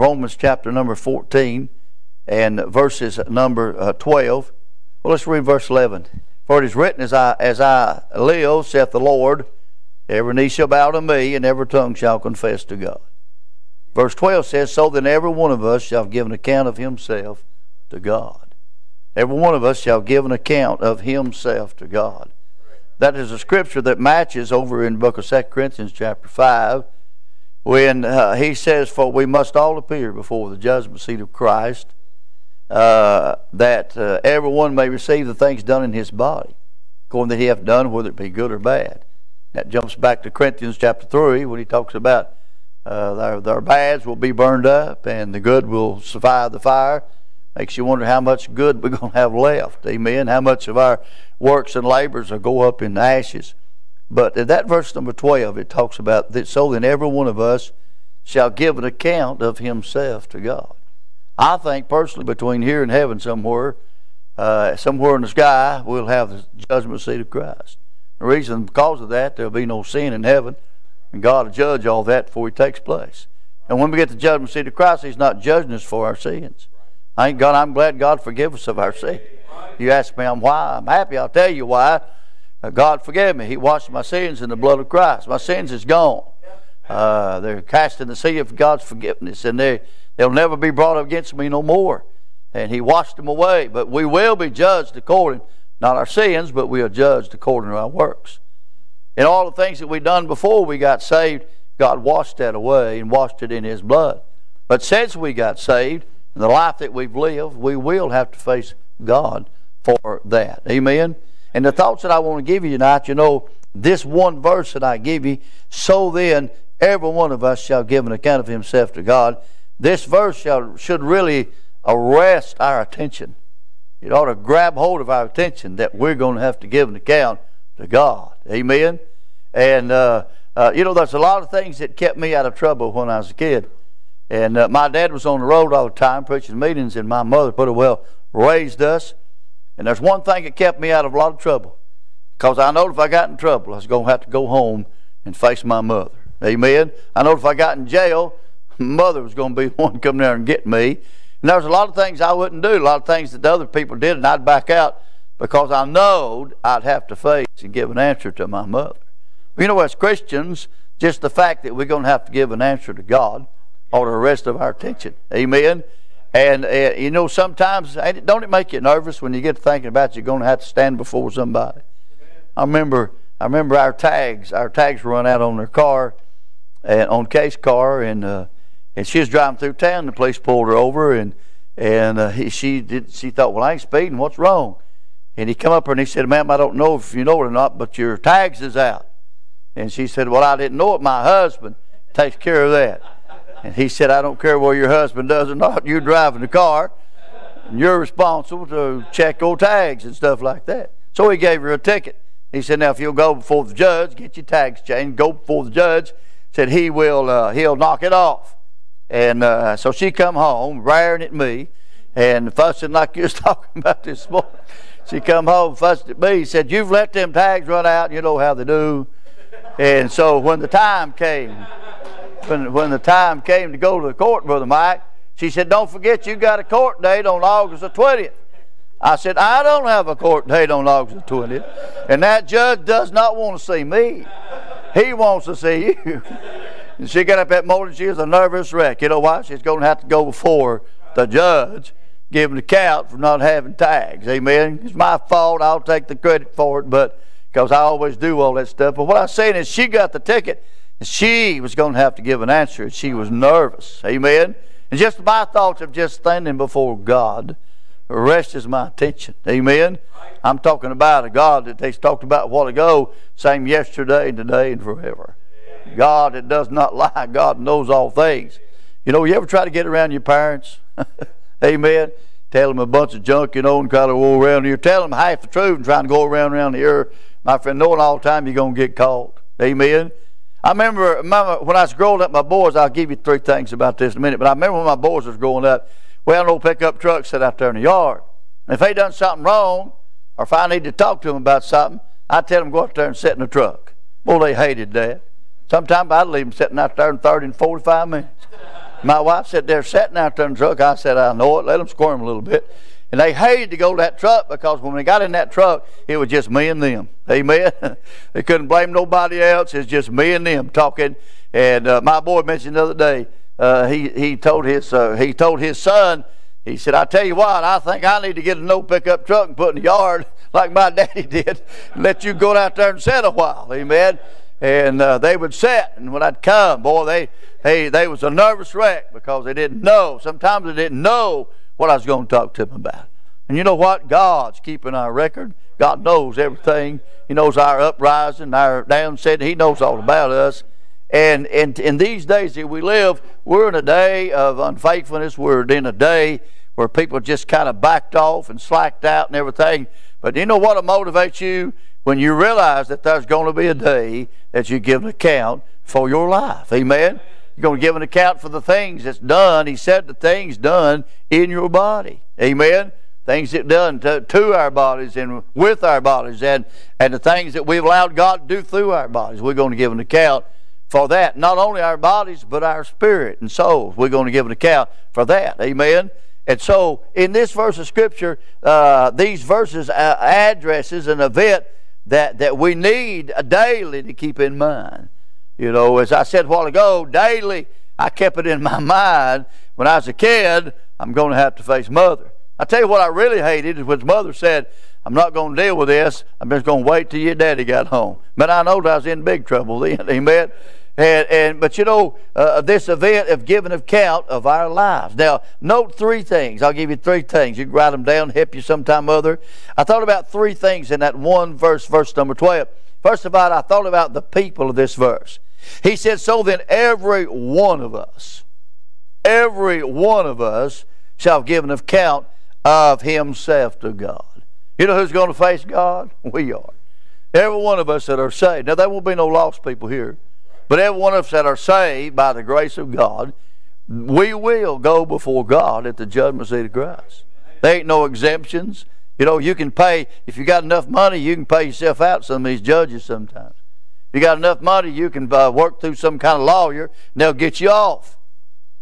Romans chapter number 14 and verses number uh, 12. Well, let's read verse 11. For it is written, As I, as I live, saith the Lord, every knee shall bow to me, and every tongue shall confess to God. Verse 12 says, So then every one of us shall give an account of himself to God. Every one of us shall give an account of himself to God. That is a scripture that matches over in the book of 2 Corinthians chapter 5 when uh, he says, For we must all appear before the judgment seat of Christ, uh, that uh, everyone may receive the things done in his body, according that he hath done, whether it be good or bad. That jumps back to Corinthians chapter 3 when he talks about uh, their, their bads will be burned up and the good will survive the fire. Makes you wonder how much good we're going to have left. Amen. How much of our works and labors will go up in ashes. But in that verse number 12, it talks about that so then every one of us shall give an account of himself to God. I think personally, between here and heaven somewhere, uh, somewhere in the sky, we'll have the judgment seat of Christ. The reason, because of that, there'll be no sin in heaven, and God will judge all that before He takes place. And when we get the judgment seat of Christ, He's not judging us for our sins. Thank God, I'm glad God forgive us of our sin. You ask me, I'm why? I'm happy. I'll tell you why. God forgave me. He washed my sins in the blood of Christ. My sins is gone. Uh, they're cast in the sea of God's forgiveness, and they they'll never be brought up against me no more. And He washed them away. But we will be judged according not our sins, but we are judged according to our works. And all the things that we done before we got saved, God washed that away and washed it in His blood. But since we got saved, in the life that we've lived, we will have to face God for that. Amen. And the thoughts that I want to give you tonight, you know, this one verse that I give you, so then every one of us shall give an account of himself to God. This verse shall, should really arrest our attention. It ought to grab hold of our attention that we're going to have to give an account to God. Amen. And uh, uh, you know, there's a lot of things that kept me out of trouble when I was a kid. And uh, my dad was on the road all the time preaching meetings, and my mother pretty well raised us. And there's one thing that kept me out of a lot of trouble. Because I know if I got in trouble, I was going to have to go home and face my mother. Amen. I know if I got in jail, mother was going to be the one to come there and get me. And there was a lot of things I wouldn't do, a lot of things that the other people did, and I'd back out because I knowed I'd have to face and give an answer to my mother. You know, as Christians, just the fact that we're going to have to give an answer to God ought to arrest of our attention. Amen. And uh, you know, sometimes don't it make you nervous when you get thinking about you're going to have to stand before somebody? I remember, I remember our tags. Our tags run out on their car, and on Kay's car, and uh, and she was driving through town. The police pulled her over, and and uh, he, she did. She thought, well, I ain't speeding. What's wrong? And he come up her and he said, ma'am, I don't know if you know it or not, but your tags is out. And she said, well, I didn't know it. My husband takes care of that. And he said, I don't care whether your husband does or not. You're driving the car. And you're responsible to check your tags and stuff like that. So he gave her a ticket. He said, now if you'll go before the judge, get your tags changed, go before the judge. Said he will, uh, he'll knock it off. And uh, so she come home, raring at me, and fussing like you was talking about this morning. She come home, fussed at me, said, you've let them tags run out, you know how they do. And so when the time came, when, when the time came to go to the court, Brother Mike, she said, Don't forget you got a court date on August the 20th. I said, I don't have a court date on August the 20th. And that judge does not want to see me. He wants to see you. And she got up that morning, she was a nervous wreck. You know why? She's going to have to go before the judge, give him the count for not having tags. Amen. It's my fault. I'll take the credit for it, but because I always do all that stuff. But what I'm saying is, she got the ticket. She was going to have to give an answer. And she was nervous. Amen. And just my thoughts of just standing before God arrests my attention. Amen. I'm talking about a God that they talked about a while ago, same yesterday, today, and forever. God that does not lie. God knows all things. You know, you ever try to get around your parents? Amen. Tell them a bunch of junk, you know, and kind of go around here. Tell them half the truth and trying to go around around the earth. My friend, knowing all the time you're going to get caught. Amen. I remember, remember when I was growing up, my boys, I'll give you three things about this in a minute, but I remember when my boys was growing up, we had an old pickup truck set out there in the yard. And if they done something wrong, or if I need to talk to them about something, I'd tell them go out there and sit in the truck. Boy, they hated that. Sometimes I'd leave them sitting out there in 30 and 45 minutes. My wife sat there, sitting out there in the truck. I said, I know it. Let them squirm a little bit. And they hated to go to that truck because when they got in that truck, it was just me and them. Amen. they couldn't blame nobody else. It's just me and them talking. And uh, my boy mentioned the other day, uh, he he told his uh, he told his son, he said, "I tell you what, I think I need to get a no pickup truck and put in the yard like my daddy did, and let you go out there and sit a while." Amen. And uh, they would sit, and when I'd come, boy, they they they was a nervous wreck because they didn't know. Sometimes they didn't know what I was going to talk to him about. And you know what? God's keeping our record. God knows everything. He knows our uprising, our downsetting. He knows all about us. And, in these days that we live, we're in a day of unfaithfulness. We're in a day where people just kind of backed off and slacked out and everything. But you know what will motivate you? When you realize that there's going to be a day that you give an account for your life. Amen? You're going to give an account for the things that's done. He said the things done in your body. Amen? Things that done to, to our bodies and with our bodies and, and the things that we've allowed God to do through our bodies. We're going to give an account for that. Not only our bodies, but our spirit and souls. We're going to give an account for that. Amen. And so, in this verse of Scripture, uh, these verses uh, addresses an event that, that we need daily to keep in mind. You know, as I said a while ago, daily I kept it in my mind when I was a kid, I'm going to have to face mother. I tell you what I really hated is when mother said, I'm not going to deal with this. I'm just going to wait till your daddy got home. But I know I was in big trouble then. Amen. And, and but you know uh, this event of giving account of our lives. Now note three things. I'll give you three things. You can write them down, help you sometime other. I thought about three things in that one verse, verse number twelve. First of all, I thought about the people of this verse. He said, "So then, every one of us, every one of us shall give an account of himself to God." You know who's going to face God? We are. Every one of us that are saved. Now there won't be no lost people here. But every one of us that are saved by the grace of God, we will go before God at the judgment seat of Christ. There ain't no exemptions. You know, you can pay, if you got enough money, you can pay yourself out some of these judges sometimes. You got enough money, you can uh, work through some kind of lawyer, and they'll get you off.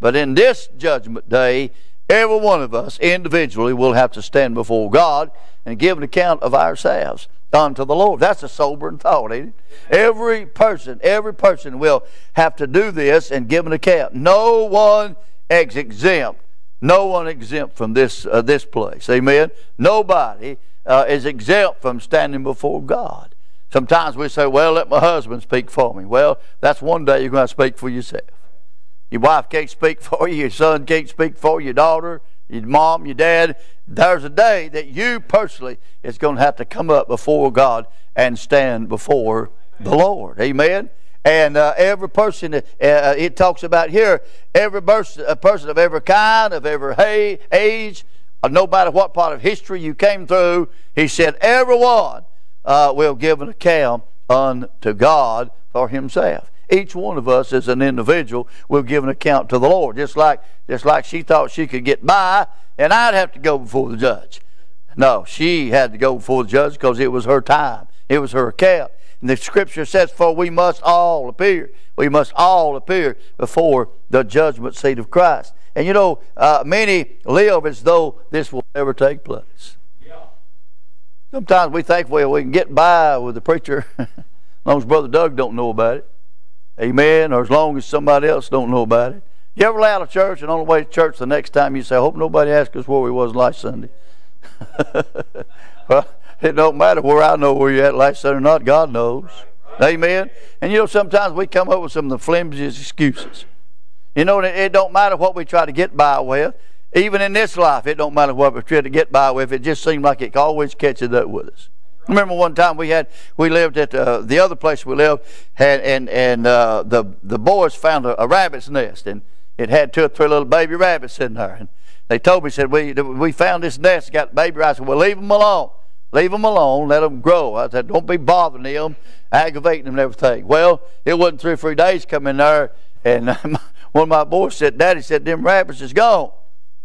But in this judgment day, every one of us individually will have to stand before God and give an account of ourselves unto the Lord. That's a sobering thought, ain't it? Every person, every person will have to do this and give an account. No one is exempt. No one exempt from this uh, this place. Amen. Nobody uh, is exempt from standing before God. Sometimes we say, "Well, let my husband speak for me." Well, that's one day you're going to speak for yourself. Your wife can't speak for you. Your son can't speak for you. Your daughter, your mom, your dad. There's a day that you personally is going to have to come up before God and stand before the Lord. Amen. And uh, every person, uh, uh it talks about here, every person, a person of every kind, of every age, uh, no matter what part of history you came through, he said, everyone uh, will give an account unto God for himself each one of us as an individual will give an account to the Lord. Just like just like she thought she could get by and I'd have to go before the judge. No, she had to go before the judge because it was her time. It was her account. And the scripture says, For we must all appear. We must all appear before the judgment seat of Christ. And you know, uh, many live as though this will never take place. Sometimes we think, well, we can get by with the preacher as long as Brother Doug don't know about it. Amen. Or as long as somebody else don't know about it. You ever lay out of church and on the way to church the next time you say, I hope nobody asks us where we was last Sunday. well, it don't matter where I know where you're at last Sunday or not. God knows. Amen. And you know, sometimes we come up with some of the flimsiest excuses. You know, it don't matter what we try to get by with. Even in this life, it don't matter what we try to get by with. It just seems like it always catches up with us. I remember one time we had we lived at uh, the other place we lived, and and uh, the the boys found a, a, rabbit's nest, and it had two or three little baby rabbits in there. And they told me said we we found this nest, got baby rabbits. Well, leave them alone, leave them alone, let them grow. I said don't be bothering them, aggravating them and everything. Well, it wasn't three or three days coming there, and one of my boys said, "Daddy said them rabbits is gone."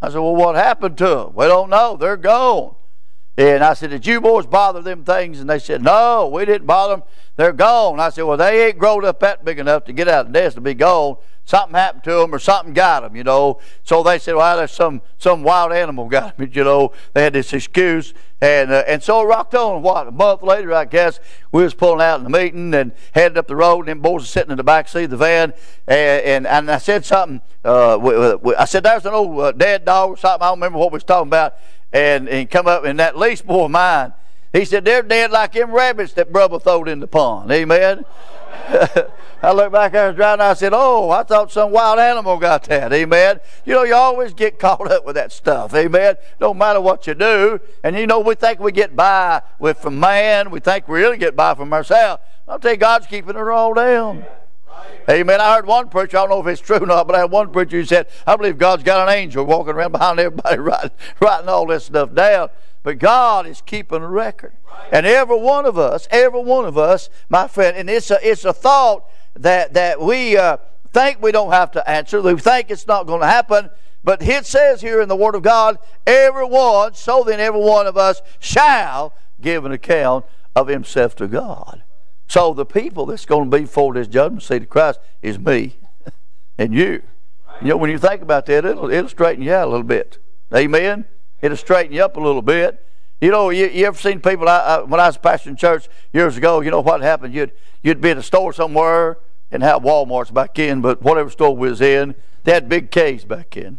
I said, "Well, what happened to them?" We don't know. They're gone. And I said, Did you boys bother them things? And they said, No, we didn't bother them. They're gone. I said, Well, they ain't grown up that big enough to get out of the nest and be gone. something happened to them or something got them, you know. So they said, well, there's some, some wild animal got them, you know. They had this excuse. And, uh, and so it rocked on. What, a month later, I guess, we was pulling out in the meeting and headed up the road, and them boys were sitting in the back seat of the van. And, and, and I said something. Uh, I said, there's an old uh, dead dog or something. I don't remember what we was talking about. And, and come up, and that least boy mine, he said, they're dead like them rabbits that brother throwed in the pond. Amen. I looked back I was driving. I said, "Oh, I thought some wild animal got that." Amen. You know, you always get caught up with that stuff. Amen. No matter what you do, and you know, we think we get by with from man. We think we really get by from ourselves. I'll tell you, God's keeping it all down. Amen. I heard one preacher, I don't know if it's true or not, but I had one preacher who said, I believe God's got an angel walking around behind everybody writing, writing all this stuff down. But God is keeping a record. And every one of us, every one of us, my friend, and it's a, it's a thought that, that we uh, think we don't have to answer. We think it's not going to happen. But it says here in the Word of God, everyone, so then every one of us shall give an account of himself to God. So the people that's going to be before this judgment seat of Christ is me and you. You know, when you think about that, it'll, it'll straighten you out a little bit. Amen? It'll straighten you up a little bit. You know, you, you ever seen people, I, I, when I was pastoring church years ago, you know what happened? You'd, you'd be at a store somewhere and have Walmart's back in, but whatever store was in, they had big K's back in.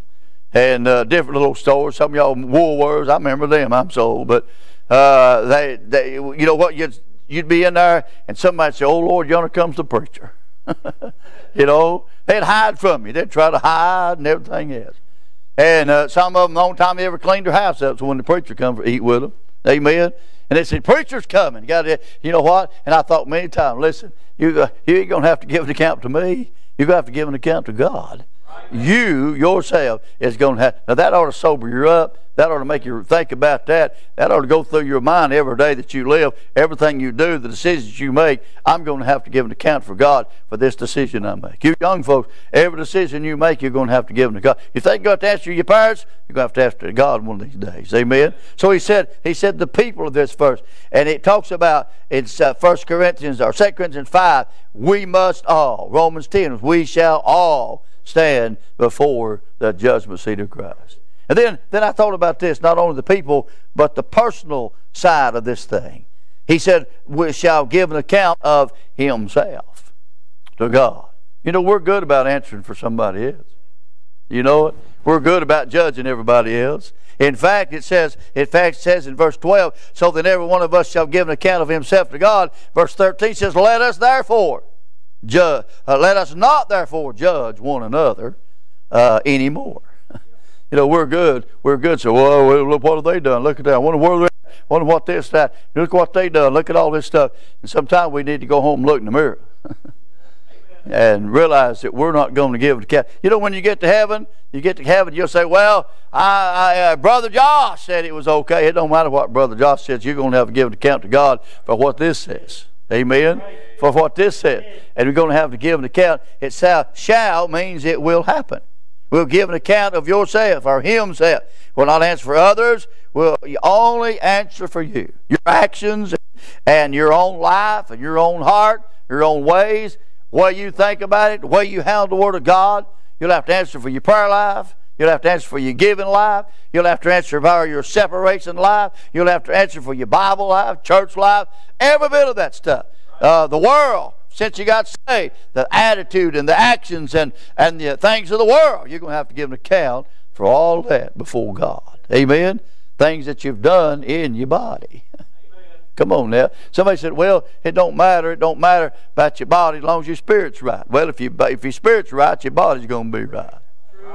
And uh, different little stores. Some of y'all Woolworths, I remember them, I'm so old. But uh, they, they, you know what, you'd, you'd be in there and somebody'd say, oh Lord, yonder comes the preacher. you know, they'd hide from you. They'd try to hide and everything else. And uh, some of them, the only time they ever cleaned their house up was when the preacher come to eat with them. Amen. And they said, "Preacher's coming." You got to, you know what? And I thought many times, listen, you uh, you ain't gonna have to give an account to me. You're gonna have to give an account to God. You yourself is gonna have. Now that ought to sober you up. That ought to make you think about that. That ought to go through your mind every day that you live, everything you do, the decisions you make. I'm going to have to give an account for God for this decision I make. You young folks, every decision you make, you're going to have to give an account. You think you're going to, to answer your parents, you're going to have to answer God one of these days. Amen. So he said, he said the people of this verse, and it talks about it's 1 Corinthians or 2 Corinthians 5. We must all, Romans 10, we shall all stand before the judgment seat of Christ. And then, then I thought about this not only the people, but the personal side of this thing. He said, We shall give an account of himself to God. You know, we're good about answering for somebody else. You know it? We're good about judging everybody else. In fact, it says, in fact, it says in verse 12, so that every one of us shall give an account of himself to God. Verse 13 says, Let us therefore uh, let us not therefore judge one another uh, anymore. You know, we're good. We're good. So, well, look what have they done? Look at that. Wonder where they wonder what this, that. Look what they done. Look at all this stuff. And sometimes we need to go home and look in the mirror. and realize that we're not going to give an account. You know, when you get to heaven, you get to heaven, you'll say, "Well, I, I uh, Brother Josh said it was okay." It don't matter what Brother Josh says. You're going to have to give an account to God for what this says. Amen. For what this says, and we're going to have to give an account. It shall, shall means it will happen. We'll give an account of yourself or himself. We'll not answer for others. We'll only answer for you. Your actions and your own life and your own heart, your own ways, the way you think about it, the way you handle the Word of God. You'll have to answer for your prayer life. You'll have to answer for your giving life. You'll have to answer for your separation life. You'll have to answer for your Bible life, church life, every bit of that stuff. Uh, the world, since you got saved, the attitude and the actions and, and the things of the world, you're going to have to give an account for all that before God. Amen? Things that you've done in your body. Come on now. Somebody said, well, it don't matter. It don't matter about your body as long as your spirit's right. Well, if, you, if your spirit's right, your body's going to be right.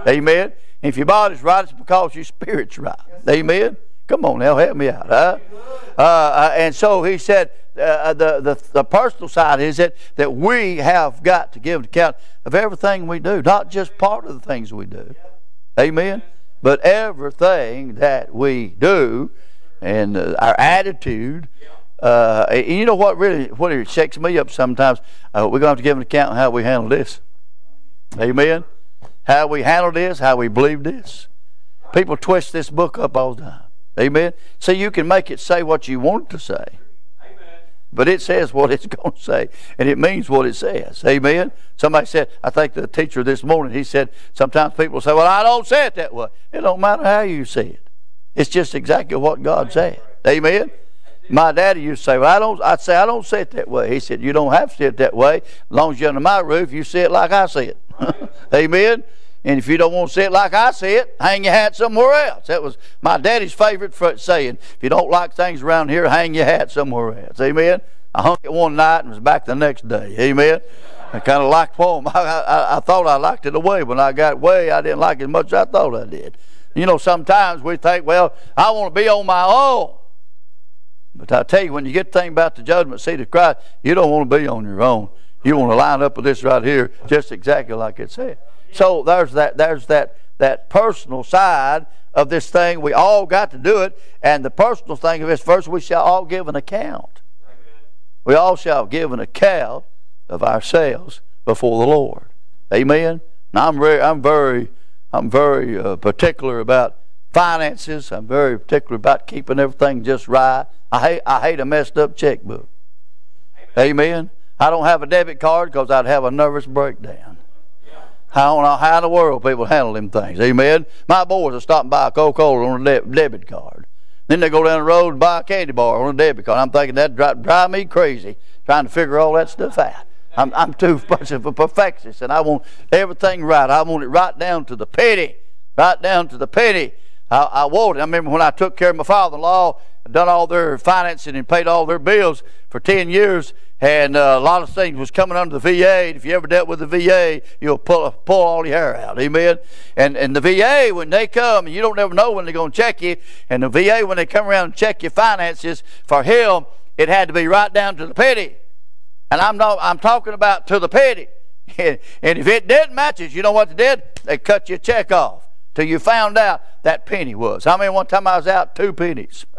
Amen? If your body's right, it's because your spirit's right. Amen? Come on now, help me out. Huh? Uh, uh, and so he said, uh, uh, the, the, the personal side is it that we have got to give an account of everything we do, not just part of the things we do. Amen? But everything that we do and uh, our attitude. And you know what really what it shakes me up sometimes? we're going to have to give an account of how we handle this. Amen? How we handle this, how we believe this. People twist this book up all the time. Amen. See, you can make it say what you want it to say. Amen. but it says what it's going to say, and it means what it says. Amen. Somebody said, I think the teacher this morning, he said, sometimes people say, Well, I don't say it that way. It don't matter how you say it. It's just exactly what God said. Amen. My daddy used to say, Well, I don't I'd say I don't say it that way. He said, You don't have to say it that way. As long as you're under my roof, you say it like I say it. Amen. And if you don't want to say it like I say it, hang your hat somewhere else. That was my daddy's favorite saying. If you don't like things around here, hang your hat somewhere else. Amen. I hung it one night and was back the next day. Amen. I kind of liked poem. I, I, I, thought I liked it away. When I got way, I didn't like it as much as I thought I did. You know, sometimes we think, well, I want to be on my own. But I tell you, when you get the thing about the judgment seat of Christ, you don't want to be on your own. You want to line up with this right here, just exactly like it said. So there's that there's that that personal side of this thing. We all got to do it, and the personal thing of this verse, we shall all give an account. We all shall give an account of ourselves before the Lord. Amen. Now I'm very I'm very I'm very uh, particular about finances. I'm very particular about keeping everything just right. I hate I hate a messed up checkbook. Amen. I don't have a debit card because I'd have a nervous breakdown. I don't know how in the world people handle them things. Amen. My boys are stopping by a Coca-Cola on a de- debit card. Then they go down the road and buy a candy bar on a debit card. I'm thinking that drive, drive me crazy trying to figure all that stuff out. I'm, I'm too much of a perfectionist, and I want everything right. I want it right down to the penny, right down to the penny. I, I want it. I remember when I took care of my father-in-law, done all their financing and paid all their bills for 10 years, and uh, a lot of things was coming under the VA. And If you ever dealt with the VA, you'll pull pull all your hair out. Amen. And and the VA when they come, and you don't ever know when they're going to check you. And the VA when they come around and check your finances, for him it had to be right down to the penny. And I'm not I'm talking about to the penny. and if it didn't match it, you know what they did? They cut your check off till you found out that penny was. I mean, one time I was out two pennies.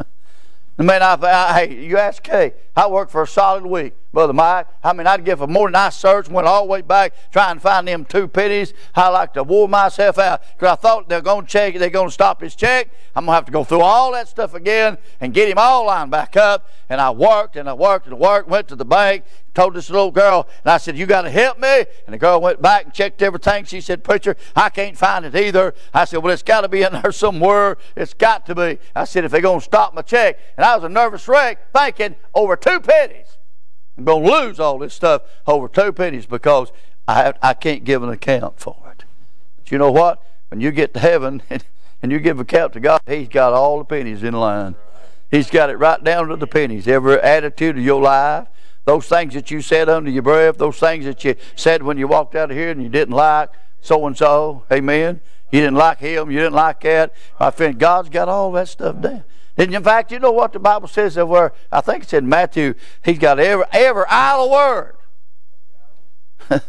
I mean, I, I, hey, you ask Kay, I worked for a solid week. Brother Mike. I mean, I'd give a morning I searched, went all the way back trying to find them two pennies. I like to wore myself out because I thought they're going to check, they're going to stop his check. I'm going to have to go through all that stuff again and get him all lined back up. And I worked and I worked and worked, went to the bank, told this little girl, and I said, You got to help me. And the girl went back and checked everything. She said, Preacher, I can't find it either. I said, Well, it's got to be in there somewhere. It's got to be. I said, If they're going to stop my check. And I was a nervous wreck thinking over two pennies. I'm going to lose all this stuff over two pennies because I, I can't give an account for it. But you know what? When you get to heaven and, and you give account to God, He's got all the pennies in line. He's got it right down to the pennies. Every attitude of your life, those things that you said under your breath, those things that you said when you walked out of here and you didn't like so and so, amen. You didn't like him, you didn't like that. My friend, God's got all that stuff down. And in fact, you know what the Bible says of where I think it's in Matthew, he's got every every idle word.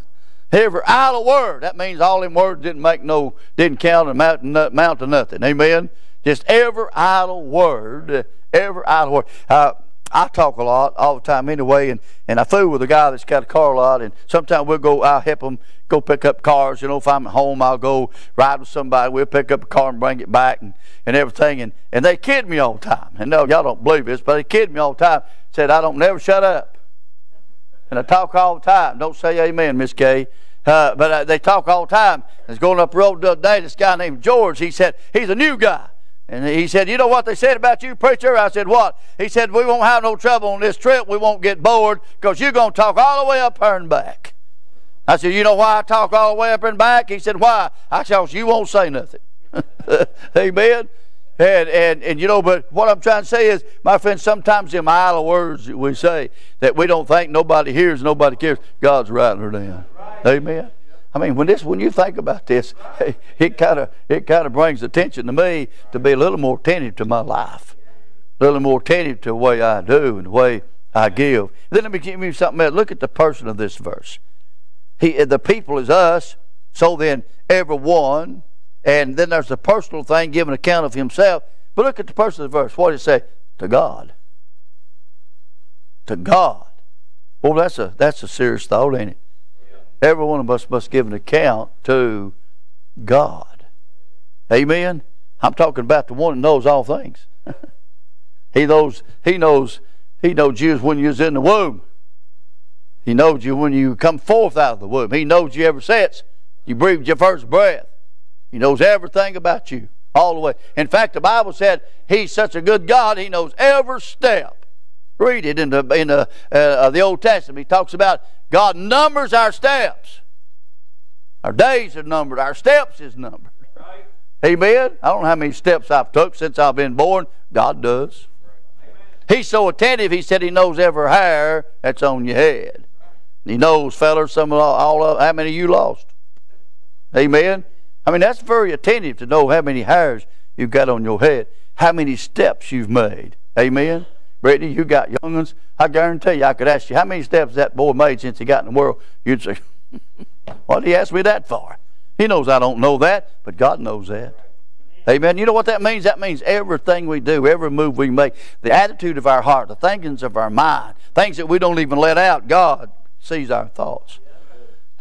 every idle word. That means all them words didn't make no didn't count and amount, amount to nothing. Amen. Just every idle word. Every idle word. Uh, I talk a lot all the time anyway, and, and I fool with a guy that's got a car lot, and sometimes we'll go, I'll help him go pick up cars. You know, if I'm at home, I'll go ride with somebody. We'll pick up a car and bring it back and, and everything. And, and they kid me all the time. And no, y'all don't believe this, but they kid me all the time. Said, I don't never shut up. And I talk all the time. Don't say amen, Miss Kay. Uh, but uh, they talk all the time. I was going up the road the other day, this guy named George, he said, he's a new guy. And he said, You know what they said about you, preacher? I said, What? He said, We won't have no trouble on this trip. We won't get bored because you're going to talk all the way up here and back. I said, You know why I talk all the way up and back? He said, Why? I said, You won't say nothing. Amen. And, and, and you know, but what I'm trying to say is, my friend, sometimes them idle words that we say that we don't think nobody hears, nobody cares, God's writing her down. Amen. I mean, when this, when you think about this, it kind of it kind of brings attention to me to be a little more attentive to my life, a little more attentive to the way I do and the way I give. Then let me give you something else. Look at the person of this verse. He, the people is us. So then, everyone, and then there's the personal thing, giving account of himself. But look at the person of the verse. What does it say? To God. To God. Well, that's a that's a serious thought, ain't it? Every one of us must give an account to God. Amen. I'm talking about the one that knows all things. he knows. He knows. He knows you when you was in the womb. He knows you when you come forth out of the womb. He knows you ever since you breathed your first breath. He knows everything about you all the way. In fact, the Bible said He's such a good God. He knows every step. Read it in the in the uh, the Old Testament. He talks about God numbers our steps. Our days are numbered. Our steps is numbered. Right. Amen. I don't know how many steps I've took since I've been born. God does. He's so attentive. He said He knows every hair that's on your head. He knows, fellas, some of all, all of how many you lost. Amen. I mean, that's very attentive to know how many hairs you've got on your head, how many steps you've made. Amen. Brittany, you got young ones. I guarantee you, I could ask you how many steps that boy made since he got in the world. You'd say, "What did he ask me that for?" He knows I don't know that, but God knows that. Amen. You know what that means? That means everything we do, every move we make, the attitude of our heart, the thinkings of our mind, things that we don't even let out, God sees our thoughts.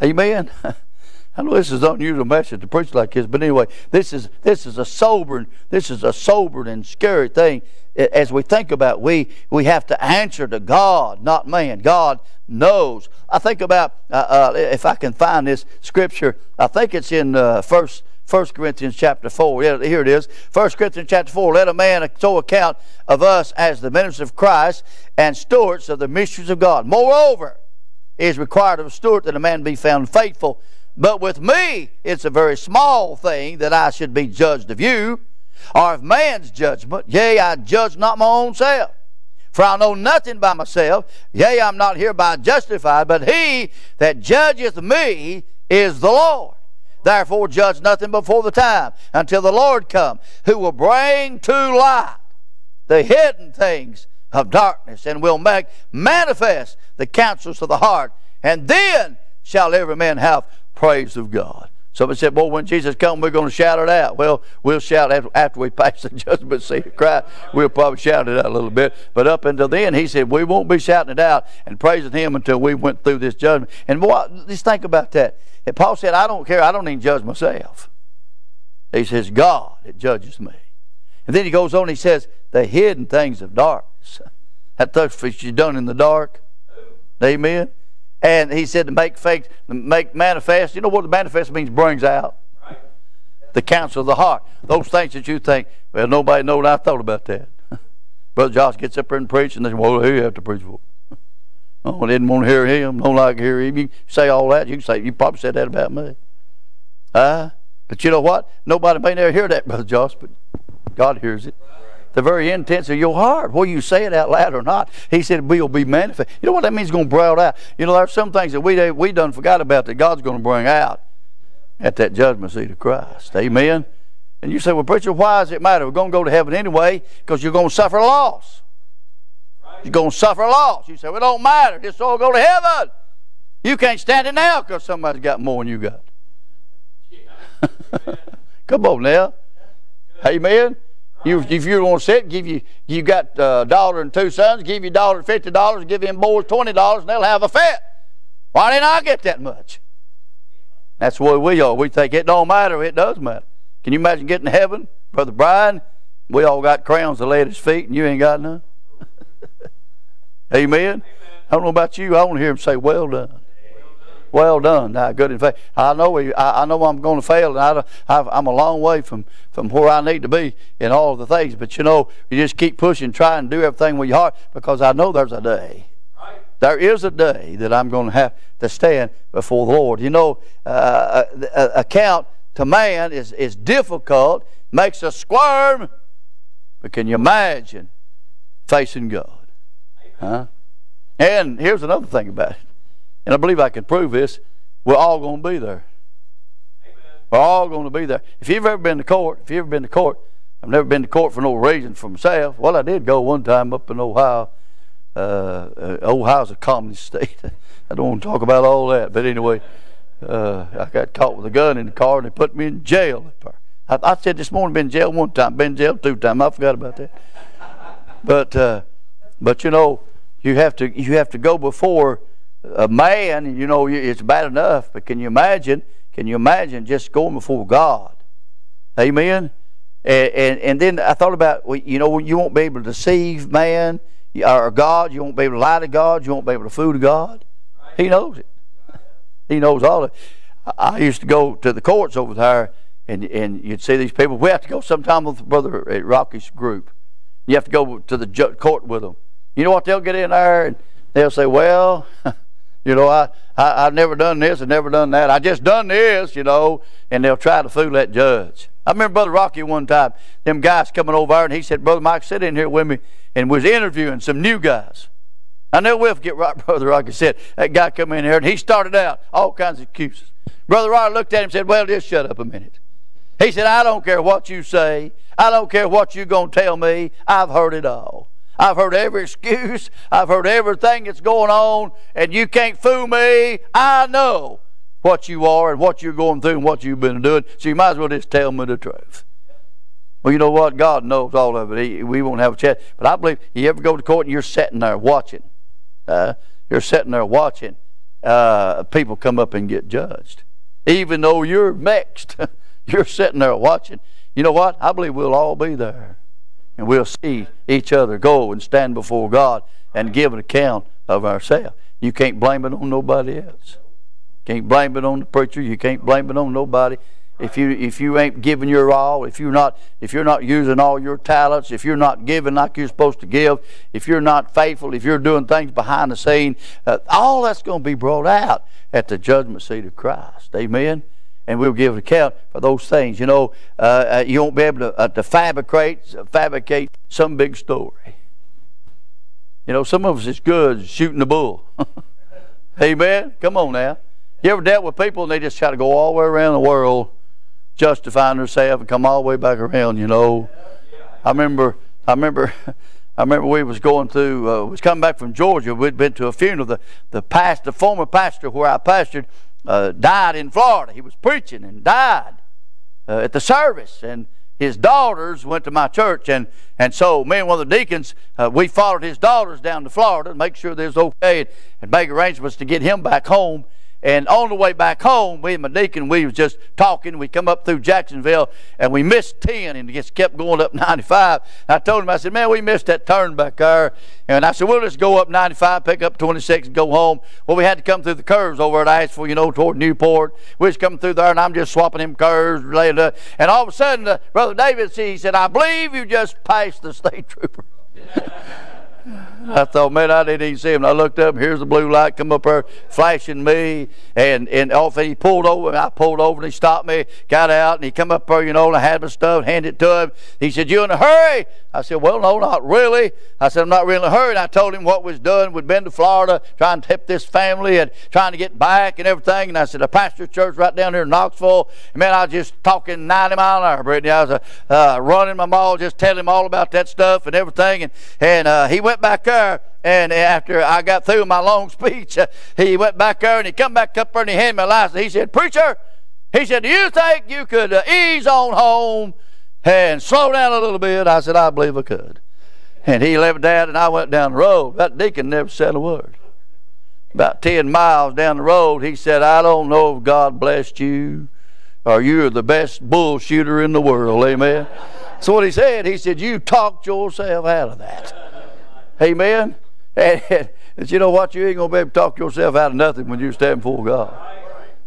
Amen. I know this is an unusual message to preach like this, but anyway, this is this is a sobering, this is a sobering and scary thing. As we think about, we we have to answer to God, not man. God knows. I think about uh, uh, if I can find this scripture. I think it's in uh, First 1 Corinthians chapter 4. Yeah, here it is. 1 Corinthians chapter 4. Let a man so account of us as the ministers of Christ and stewards of the mysteries of God. Moreover, it is required of a steward that a man be found faithful. But with me, it's a very small thing that I should be judged of you, or of man's judgment. Yea, I judge not my own self. For I know nothing by myself. Yea, I'm not hereby justified, but he that judgeth me is the Lord. Therefore, judge nothing before the time, until the Lord come, who will bring to light the hidden things of darkness, and will make manifest the counsels of the heart. And then shall every man have praise of God. Somebody said, Boy, when Jesus comes, we're going to shout it out. Well, we'll shout after we pass the judgment seat of Christ. We'll probably shout it out a little bit. But up until then, he said, we won't be shouting it out and praising him until we went through this judgment. And boy, just think about that. And Paul said, I don't care. I don't even judge myself. He says, God, it judges me. And then he goes on, he says, the hidden things of darkness. That stuff which you done in the dark. Amen. And he said to make fake, make manifest. You know what the manifest means? Brings out the counsel of the heart. Those things that you think, well, nobody knows I thought about that. Brother Josh gets up there and preaches, and they say, well, who you have to preach for? Oh, I didn't want to hear him. Don't like to hear him. You say all that. You can say, you probably said that about me. Uh, but you know what? Nobody may never hear that, Brother Josh, but God hears it the very intents of your heart, whether you say it out loud or not. He said, we'll be manifest. You know what that means? It's going to bring out. You know, there are some things that we, we done forgot about that God's going to bring out at that judgment seat of Christ. Amen? And you say, well, preacher, why does it matter? We're going to go to heaven anyway because you're going to suffer loss. You're going to suffer loss. You say, well, it don't matter. Just all go to heaven. You can't stand it now because somebody's got more than you got. Come on now. Amen. You, if you want to sit, give you you got a uh, daughter and two sons, give your daughter fifty dollars, give them boys twenty dollars, and they'll have a fit. Why didn't I get that much? That's the way we are. We think it don't matter. It does matter. Can you imagine getting to heaven, Brother Brian? We all got crowns to lay at his feet, and you ain't got none. Amen. Amen. I don't know about you. I want to hear him say, "Well done." Well done, thou good and faith. I know we, I, I know I'm going to fail, and I, am a long way from, from where I need to be in all of the things. But you know, you just keep pushing, try and do everything with your heart, because I know there's a day. There is a day that I'm going to have to stand before the Lord. You know, uh, account to man is, is difficult, makes us squirm. But can you imagine facing God? Huh? And here's another thing about it and I believe I can prove this, we're all going to be there. Amen. We're all going to be there. If you've ever been to court, if you've ever been to court, I've never been to court for no reason for myself. Well, I did go one time up in Ohio. Uh, uh, Ohio's a communist state. I don't want to talk about all that, but anyway, uh, I got caught with a gun in the car and they put me in jail. I, I said this morning, been in jail one time, been in jail two times. I forgot about that. But uh, but you know, you have to you have to go before a man, you know, it's bad enough, but can you imagine? Can you imagine just going before God? Amen. And, and, and then I thought about, you know, you won't be able to deceive man. or God. You won't be able to lie to God. You won't be able to fool to God. He knows it. He knows all of it. I used to go to the courts over there, and and you'd see these people. We have to go sometime with Brother uh, Rocky's group. You have to go to the court with them. You know what? They'll get in there and they'll say, "Well, you know, I, I I've never done this and never done that. I just done this, you know," and they'll try to fool that judge. I remember Brother Rocky one time, them guys coming over and he said, Brother Mike, sit in here with me, and was interviewing some new guys. I never will forget right, Brother Rocky said. That guy come in here, and he started out all kinds of excuses. Brother Rocky looked at him and said, Well, just shut up a minute. He said, I don't care what you say. I don't care what you're going to tell me. I've heard it all. I've heard every excuse. I've heard everything that's going on, and you can't fool me. I know what you are and what you're going through and what you've been doing, so you might as well just tell me the truth. Well, you know what? God knows all of it. He, we won't have a chat. But I believe you ever go to court and you're sitting there watching. Uh, you're sitting there watching uh, people come up and get judged. Even though you're mixed, you're sitting there watching. You know what? I believe we'll all be there. And we'll see each other go and stand before God and give an account of ourselves. You can't blame it on nobody else. Can't blame it on the preacher. You can't blame it on nobody. If you if you ain't giving your all, if you're not if you're not using all your talents, if you're not giving like you're supposed to give, if you're not faithful, if you're doing things behind the scene, uh, all that's going to be brought out at the judgment seat of Christ. Amen. And we'll give an account for those things. You know, uh, uh, you won't be able to, uh, to fabricate fabricate some big story. You know, some of us is good shooting the bull. Amen. Come on now. You ever dealt with people and they just try to go all the way around the world, justifying themselves and come all the way back around? You know, I remember, I remember, I remember we was going through, uh, was coming back from Georgia. We'd been to a funeral. The the past, the former pastor where I pastored, uh, died in Florida. He was preaching and died uh, at the service, and his daughters went to my church, and, and so me and one of the deacons, uh, we followed his daughters down to Florida to make sure they was okay and, and make arrangements to get him back home. And on the way back home, we and my deacon, we was just talking. We come up through Jacksonville, and we missed 10, and just kept going up 95. And I told him, I said, man, we missed that turn back there. And I said, we'll just go up 95, pick up 26, and go home. Well, we had to come through the curves over at Asheville, you know, toward Newport. We was coming through there, and I'm just swapping him curves. And all of a sudden, uh, Brother David, he said, I believe you just passed the state trooper. I thought, man, I didn't even see him. And I looked up, here's the blue light come up there, flashing me, and and off he pulled over. And I pulled over, and he stopped me, got out, and he come up there, you know, and I had my stuff, handed it to him. He said, "You in a hurry?" I said, "Well, no, not really." I said, "I'm not really in a hurry." And I told him what was done. We'd been to Florida trying to help this family and trying to get back and everything. And I said, "A pastor's church right down here in Knoxville." And man, I was just talking 90 mile an hour, Brittany. I was uh, uh, running my mall, just telling him all about that stuff and everything. And and uh, he went back there, and after I got through my long speech, uh, he went back there and he come back up there and he handed me a license. He said, Preacher, he said, Do you think you could uh, ease on home and slow down a little bit? I said, I believe I could. And he left that and I went down the road. That deacon never said a word. About 10 miles down the road, he said, I don't know if God blessed you or you're the best bull shooter in the world. Amen. So what he said, he said, You talked yourself out of that. Amen. And, and, you know what? You ain't going to be able to talk yourself out of nothing when you stand before God.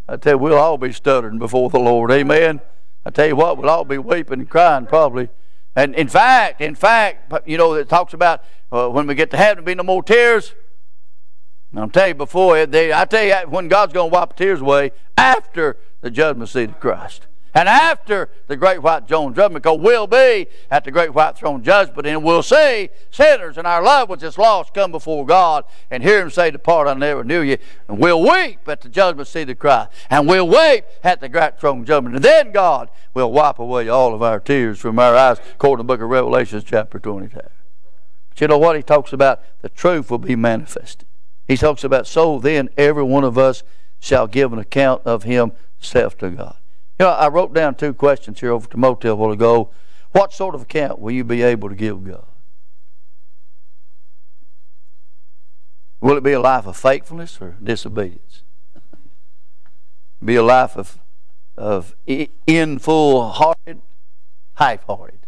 I tell you, we'll all be stuttering before the Lord. Amen. I tell you what, we'll all be weeping and crying probably. And in fact, in fact, you know, it talks about uh, when we get to heaven, there'll be no more tears. And I'll tell you before, they, I tell you when God's going to wipe tears away after the judgment seat of Christ. And after the great white throne judgment, because we'll be at the great white throne judgment, and we'll see sinners and our loved ones that's lost come before God and hear Him say, Depart, I never knew you. And we'll weep at the judgment seat of Christ. And we'll weep at the great throne judgment. And then God will wipe away all of our tears from our eyes, according to the book of Revelation, chapter 22. But you know what? He talks about the truth will be manifested. He talks about, so then every one of us shall give an account of himself to God. You know, I wrote down two questions here over to Motel a while ago. What sort of account will you be able to give God? Will it be a life of faithfulness or disobedience? be a life of, of in full hearted, half hearted?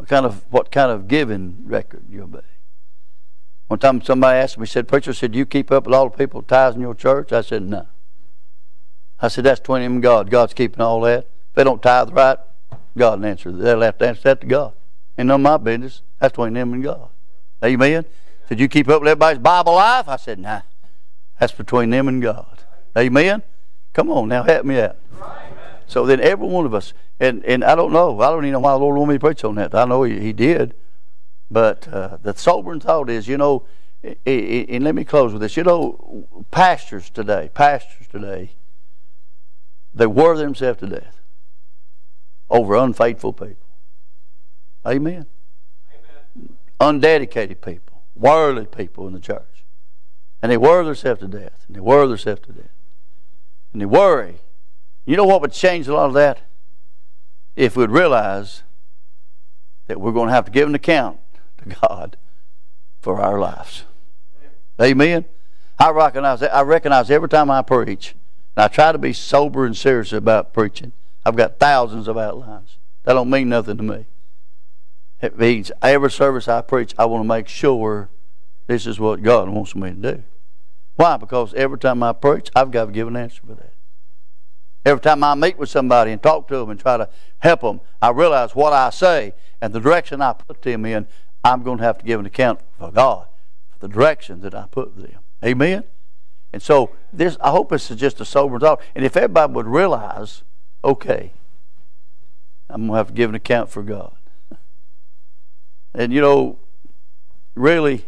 what kind of what kind of giving record you'll be. One time somebody asked me, said, Preacher, said, you keep up with all the people tithes in your church? I said, No. I said, That's between him and God. God's keeping all that. If they don't tithe right, God will answer. They'll have to answer that to God. Ain't none of my business. That's between them and God. Amen. Said, You keep up with everybody's Bible life? I said, Nah. That's between them and God. Amen. Come on now, help me out. So then every one of us, and, and I don't know, I don't even know why the Lord wanted me to preach on that. I know He, he did. But uh, the sobering thought is, you know, and let me close with this. You know, pastors today, pastors today, they worry themselves to death over unfaithful people. Amen. Amen. Undedicated people, worldly people in the church. And they worry themselves to death. And they worry themselves to death. And they worry you know what would change a lot of that? If we'd realize that we're going to have to give an account to God for our lives. Amen. I recognize that. I recognize every time I preach, and I try to be sober and serious about preaching. I've got thousands of outlines. That don't mean nothing to me. It means every service I preach, I want to make sure this is what God wants me to do. Why? Because every time I preach, I've got to give an answer for that. Every time I meet with somebody and talk to them and try to help them, I realize what I say and the direction I put them in, I'm going to have to give an account for God for the direction that I put them. Amen? And so this, I hope this is just a sober thought. And if everybody would realize, okay, I'm to have to give an account for God. And you know, really,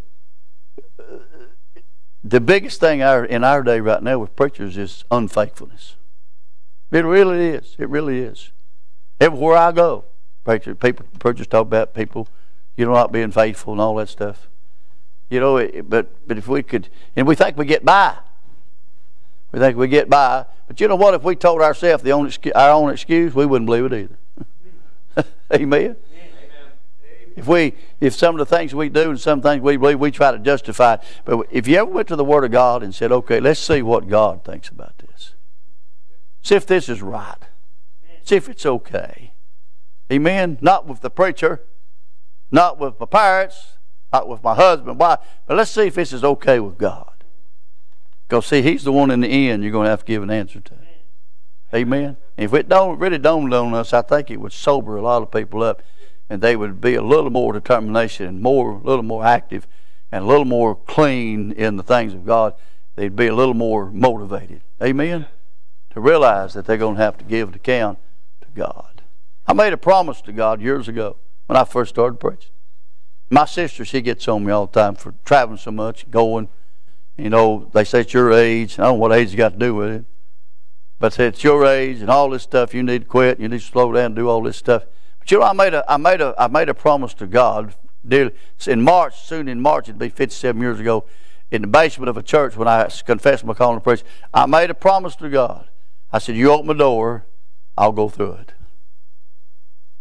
the biggest thing our, in our day right now with preachers is unfaithfulness. It really is. It really is. Everywhere I go, preachers, people, preachers talk about people, you know, not being faithful and all that stuff. You know, it, but but if we could, and we think we get by. We think we get by, but you know what? If we told ourselves the own our own excuse, we wouldn't believe it either. Amen. If we, if some of the things we do and some things we believe, we try to justify. It. But if you ever went to the Word of God and said, "Okay, let's see what God thinks about this," See if this is right. See if it's okay. Amen. Not with the preacher, not with my parents, not with my husband, wife, but let's see if this is okay with God. Because see, He's the one in the end you're going to have to give an answer to. Amen. If it don't really dawned on us, I think it would sober a lot of people up, and they would be a little more determination and more, a little more active, and a little more clean in the things of God. They'd be a little more motivated. Amen to realize that they're going to have to give an account to God. I made a promise to God years ago when I first started preaching. My sister, she gets on me all the time for traveling so much, going. You know, they say it's your age. I don't know what age you got to do with it. But say it's your age and all this stuff. You need to quit. You need to slow down and do all this stuff. But you know, I made a, I made a, I made a promise to God. In March, soon in March, it'd be 57 years ago, in the basement of a church when I confessed my calling to preach. I made a promise to God I said, You open the door, I'll go through it.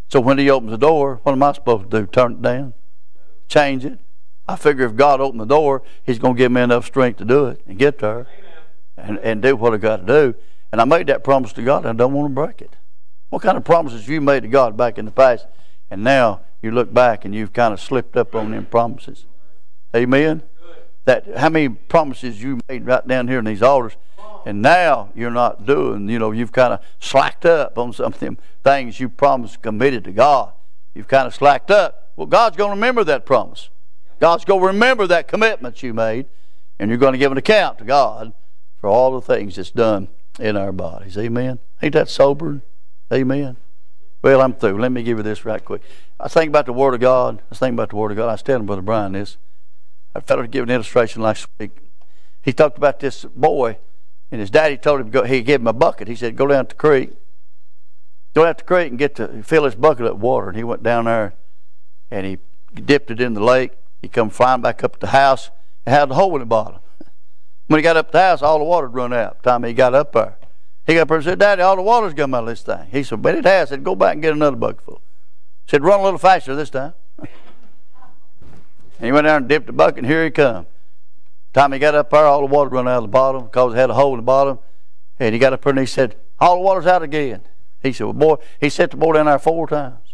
So when he opens the door, what am I supposed to do? Turn it down? Change it? I figure if God opened the door, He's going to give me enough strength to do it and get there and, and do what I got to do. And I made that promise to God, and I don't want to break it. What kind of promises you made to God back in the past, and now you look back and you've kind of slipped up on them promises? Amen. That how many promises you made right down here in these altars and now you're not doing, you know, you've kind of slacked up on some of them things you promised committed to God. You've kind of slacked up. Well, God's going to remember that promise. God's going to remember that commitment you made, and you're going to give an account to God for all the things that's done in our bodies. Amen. Ain't that sobering? Amen. Well, I'm through. Let me give you this right quick. I think about the Word of God. I was thinking about the Word of God. I was telling Brother Brian this. I felt to give an illustration last week. He talked about this boy and his daddy told him, he gave him a bucket. He said, go down to the creek. Go down to the creek and get to fill his bucket up with water. And he went down there and he dipped it in the lake. He come flying back up to the house and had a hole in the bottom. When he got up to the house, all the water had run out. Time he got up there. He got up there and said, Daddy, all the water's come out of this thing. He said, but it has. He said, go back and get another bucketful. He said, run a little faster this time. and he went down and dipped the bucket, and here he come. Time he got up there, all the water run out of the bottom because it had a hole in the bottom. And he got up there and he said, All the water's out again. He said, Well, boy, he set the boy down there four times.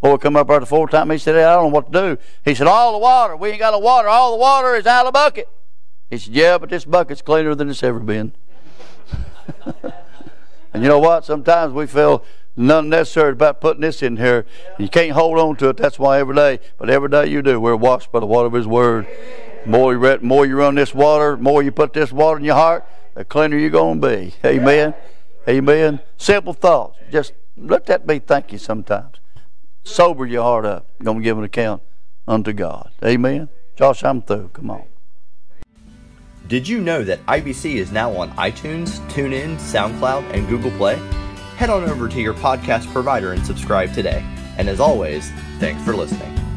Boy come up there the fourth time. He said, hey, I don't know what to do. He said, all the water. We ain't got no water. All the water is out of the bucket. He said, yeah, but this bucket's cleaner than it's ever been. and you know what? Sometimes we feel nothing necessary about putting this in here. You can't hold on to it. That's why every day, but every day you do, we're washed by the water of His Word. More you, read, more you run this water, more you put this water in your heart, the cleaner you're going to be. Amen. Amen. Simple thoughts. Just let that be thank you sometimes. Sober your heart up. You're going to give an account unto God. Amen. Josh, I'm through. Come on. Did you know that IBC is now on iTunes, TuneIn, SoundCloud, and Google Play? Head on over to your podcast provider and subscribe today. And as always, thanks for listening.